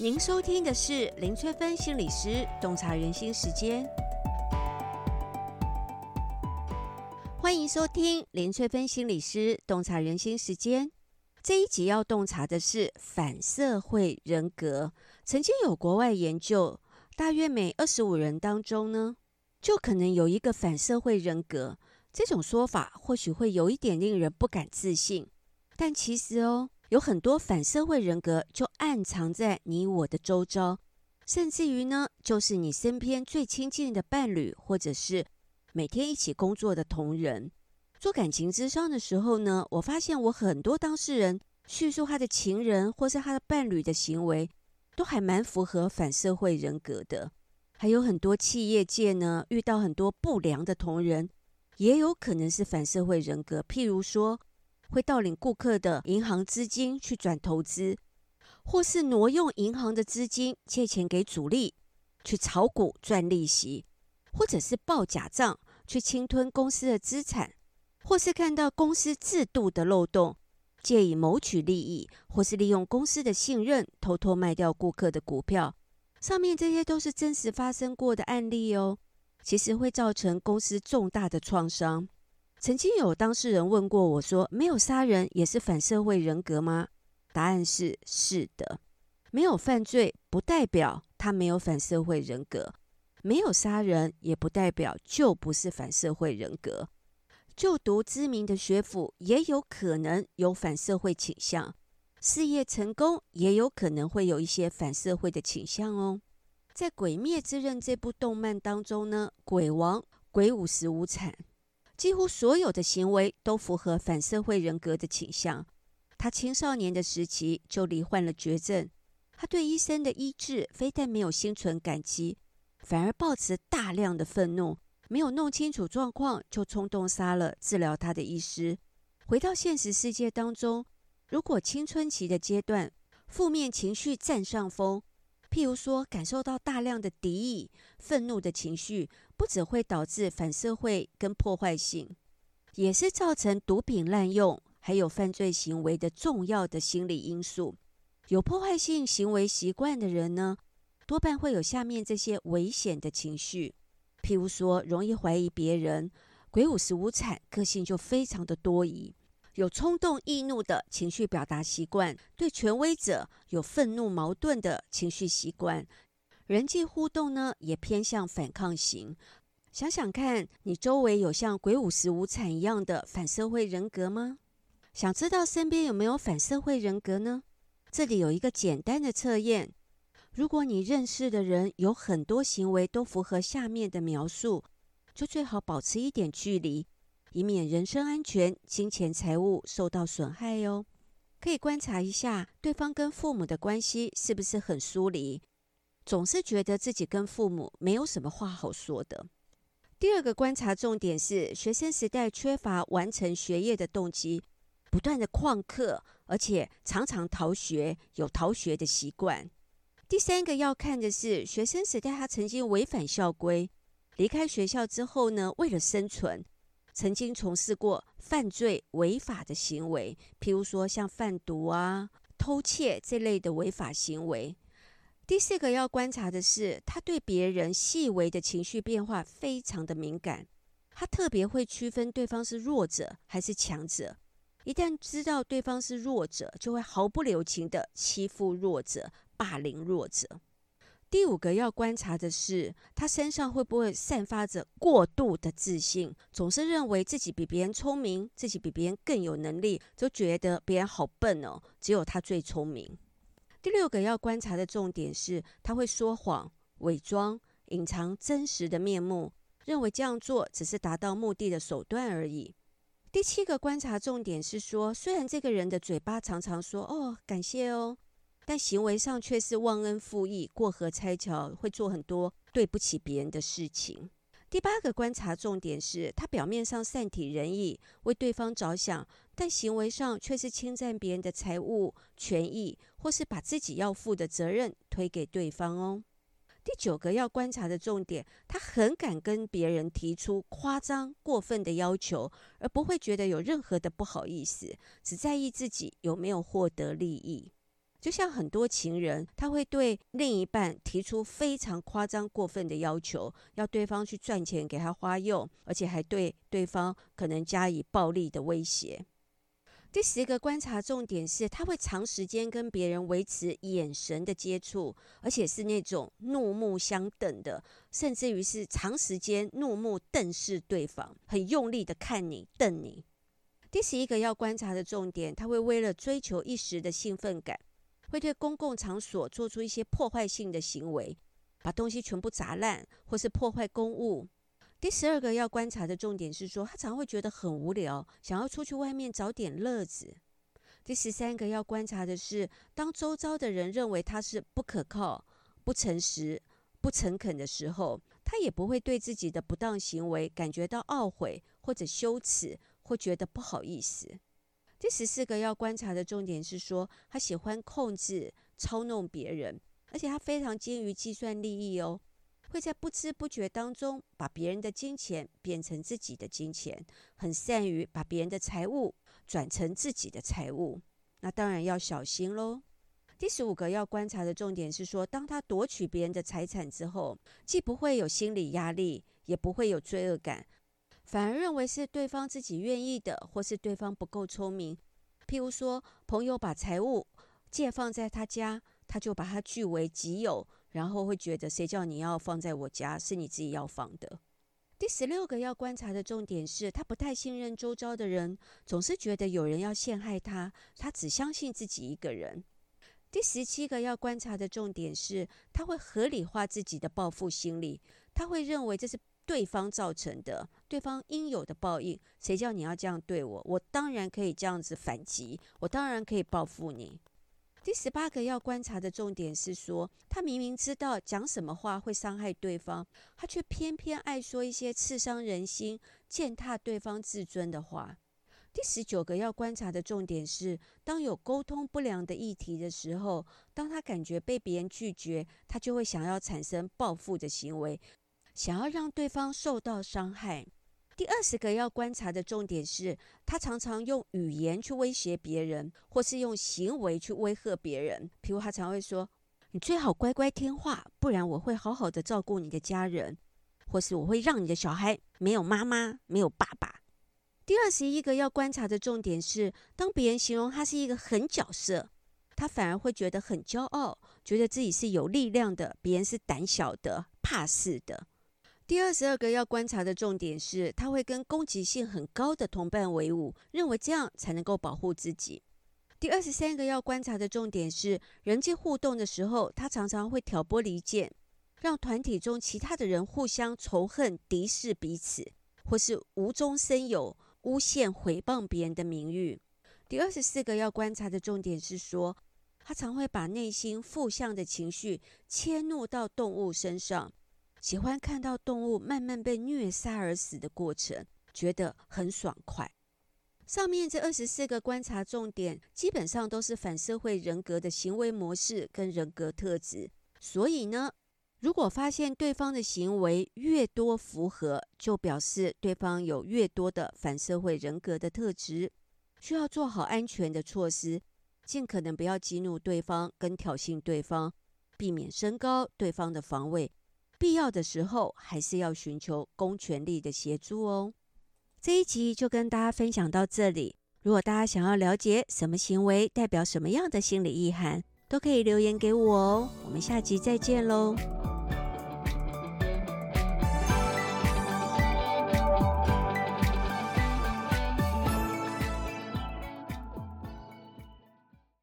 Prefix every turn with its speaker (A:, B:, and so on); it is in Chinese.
A: 您收听的是林翠芬心理师洞察人心时间，欢迎收听林翠芬心理师洞察人心时间。这一集要洞察的是反社会人格。曾经有国外研究，大约每二十五人当中呢，就可能有一个反社会人格。这种说法或许会有一点令人不敢置信，但其实哦。有很多反社会人格就暗藏在你我的周遭，甚至于呢，就是你身边最亲近的伴侣，或者是每天一起工作的同仁。做感情咨商的时候呢，我发现我很多当事人叙述他的情人或是他的伴侣的行为，都还蛮符合反社会人格的。还有很多企业界呢，遇到很多不良的同仁，也有可能是反社会人格，譬如说。会盗领顾客的银行资金去转投资，或是挪用银行的资金借钱给主力去炒股赚利息，或者是报假账去侵吞公司的资产，或是看到公司制度的漏洞，借以谋取利益，或是利用公司的信任偷偷卖掉顾客的股票。上面这些都是真实发生过的案例哦，其实会造成公司重大的创伤。曾经有当事人问过我说：“没有杀人也是反社会人格吗？”答案是是的。没有犯罪不代表他没有反社会人格，没有杀人也不代表就不是反社会人格。就读知名的学府也有可能有反社会倾向，事业成功也有可能会有一些反社会的倾向哦。在《鬼灭之刃》这部动漫当中呢，鬼王鬼舞辻无惨。几乎所有的行为都符合反社会人格的倾向。他青少年的时期就罹患了绝症，他对医生的医治非但没有心存感激，反而抱持大量的愤怒，没有弄清楚状况就冲动杀了治疗他的医师。回到现实世界当中，如果青春期的阶段负面情绪占上风，譬如说感受到大量的敌意、愤怒的情绪。不只会导致反社会跟破坏性，也是造成毒品滥用还有犯罪行为的重要的心理因素。有破坏性行为习惯的人呢，多半会有下面这些危险的情绪，譬如说容易怀疑别人，鬼舞辻无惨，个性就非常的多疑，有冲动易怒的情绪表达习惯，对权威者有愤怒矛盾的情绪习惯。人际互动呢，也偏向反抗型。想想看，你周围有像鬼舞辻无惨一样的反社会人格吗？想知道身边有没有反社会人格呢？这里有一个简单的测验：如果你认识的人有很多行为都符合下面的描述，就最好保持一点距离，以免人身安全、金钱财物受到损害哟。可以观察一下对方跟父母的关系是不是很疏离。总是觉得自己跟父母没有什么话好说的。第二个观察重点是，学生时代缺乏完成学业的动机，不断的旷课，而且常常逃学，有逃学的习惯。第三个要看的是，学生时代他曾经违反校规，离开学校之后呢，为了生存，曾经从事过犯罪违法的行为，譬如说像贩毒啊、偷窃这类的违法行为。第四个要观察的是，他对别人细微的情绪变化非常的敏感，他特别会区分对方是弱者还是强者。一旦知道对方是弱者，就会毫不留情的欺负弱者、霸凌弱者。第五个要观察的是，他身上会不会散发着过度的自信，总是认为自己比别人聪明，自己比别人更有能力，就觉得别人好笨哦，只有他最聪明。第六个要观察的重点是，他会说谎、伪装、隐藏真实的面目，认为这样做只是达到目的的手段而已。第七个观察重点是说，虽然这个人的嘴巴常常说“哦，感谢哦”，但行为上却是忘恩负义、过河拆桥，会做很多对不起别人的事情。第八个观察重点是他表面上善体人意，为对方着想，但行为上却是侵占别人的财物、权益，或是把自己要负的责任推给对方哦。第九个要观察的重点，他很敢跟别人提出夸张过分的要求，而不会觉得有任何的不好意思，只在意自己有没有获得利益。就像很多情人，他会对另一半提出非常夸张过分的要求，要对方去赚钱给他花用，而且还对对方可能加以暴力的威胁。第十个观察重点是，他会长时间跟别人维持眼神的接触，而且是那种怒目相瞪的，甚至于是长时间怒目瞪视对方，很用力的看你、瞪你。第十一个要观察的重点，他会为了追求一时的兴奋感，会对公共场所做出一些破坏性的行为，把东西全部砸烂，或是破坏公物。第十二个要观察的重点是说，他常会觉得很无聊，想要出去外面找点乐子。第十三个要观察的是，当周遭的人认为他是不可靠、不诚实、不诚恳的时候，他也不会对自己的不当行为感觉到懊悔或者羞耻，或觉得不好意思。第十四个要观察的重点是说，他喜欢控制、操弄别人，而且他非常精于计算利益哦。会在不知不觉当中把别人的金钱变成自己的金钱，很善于把别人的财物转成自己的财物。那当然要小心喽。第十五个要观察的重点是说，当他夺取别人的财产之后，既不会有心理压力，也不会有罪恶感，反而认为是对方自己愿意的，或是对方不够聪明。譬如说，朋友把财物借放在他家，他就把它据为己有。然后会觉得，谁叫你要放在我家？是你自己要放的。第十六个要观察的重点是，他不太信任周遭的人，总是觉得有人要陷害他，他只相信自己一个人。第十七个要观察的重点是，他会合理化自己的报复心理，他会认为这是对方造成的，对方应有的报应。谁叫你要这样对我？我当然可以这样子反击，我当然可以报复你。第十八个要观察的重点是说，他明明知道讲什么话会伤害对方，他却偏偏爱说一些刺伤人心、践踏对方自尊的话。第十九个要观察的重点是，当有沟通不良的议题的时候，当他感觉被别人拒绝，他就会想要产生报复的行为，想要让对方受到伤害。第二十个要观察的重点是，他常常用语言去威胁别人，或是用行为去威吓别人。譬如他常会说：“你最好乖乖听话，不然我会好好的照顾你的家人，或是我会让你的小孩没有妈妈、没有爸爸。”第二十一个要观察的重点是，当别人形容他是一个狠角色，他反而会觉得很骄傲，觉得自己是有力量的，别人是胆小的、怕事的。第二十二个要观察的重点是，他会跟攻击性很高的同伴为伍，认为这样才能够保护自己。第二十三个要观察的重点是，人际互动的时候，他常常会挑拨离间，让团体中其他的人互相仇恨、敌视彼此，或是无中生有、诬陷、诽谤别人的名誉。第二十四个要观察的重点是说，他常会把内心负向的情绪迁怒到动物身上。喜欢看到动物慢慢被虐杀而死的过程，觉得很爽快。上面这二十四个观察重点，基本上都是反社会人格的行为模式跟人格特质。所以呢，如果发现对方的行为越多符合，就表示对方有越多的反社会人格的特质，需要做好安全的措施，尽可能不要激怒对方跟挑衅对方，避免升高对方的防卫。必要的时候，还是要寻求公权力的协助哦。这一集就跟大家分享到这里。如果大家想要了解什么行为代表什么样的心理意涵，都可以留言给我哦。我们下集再见喽。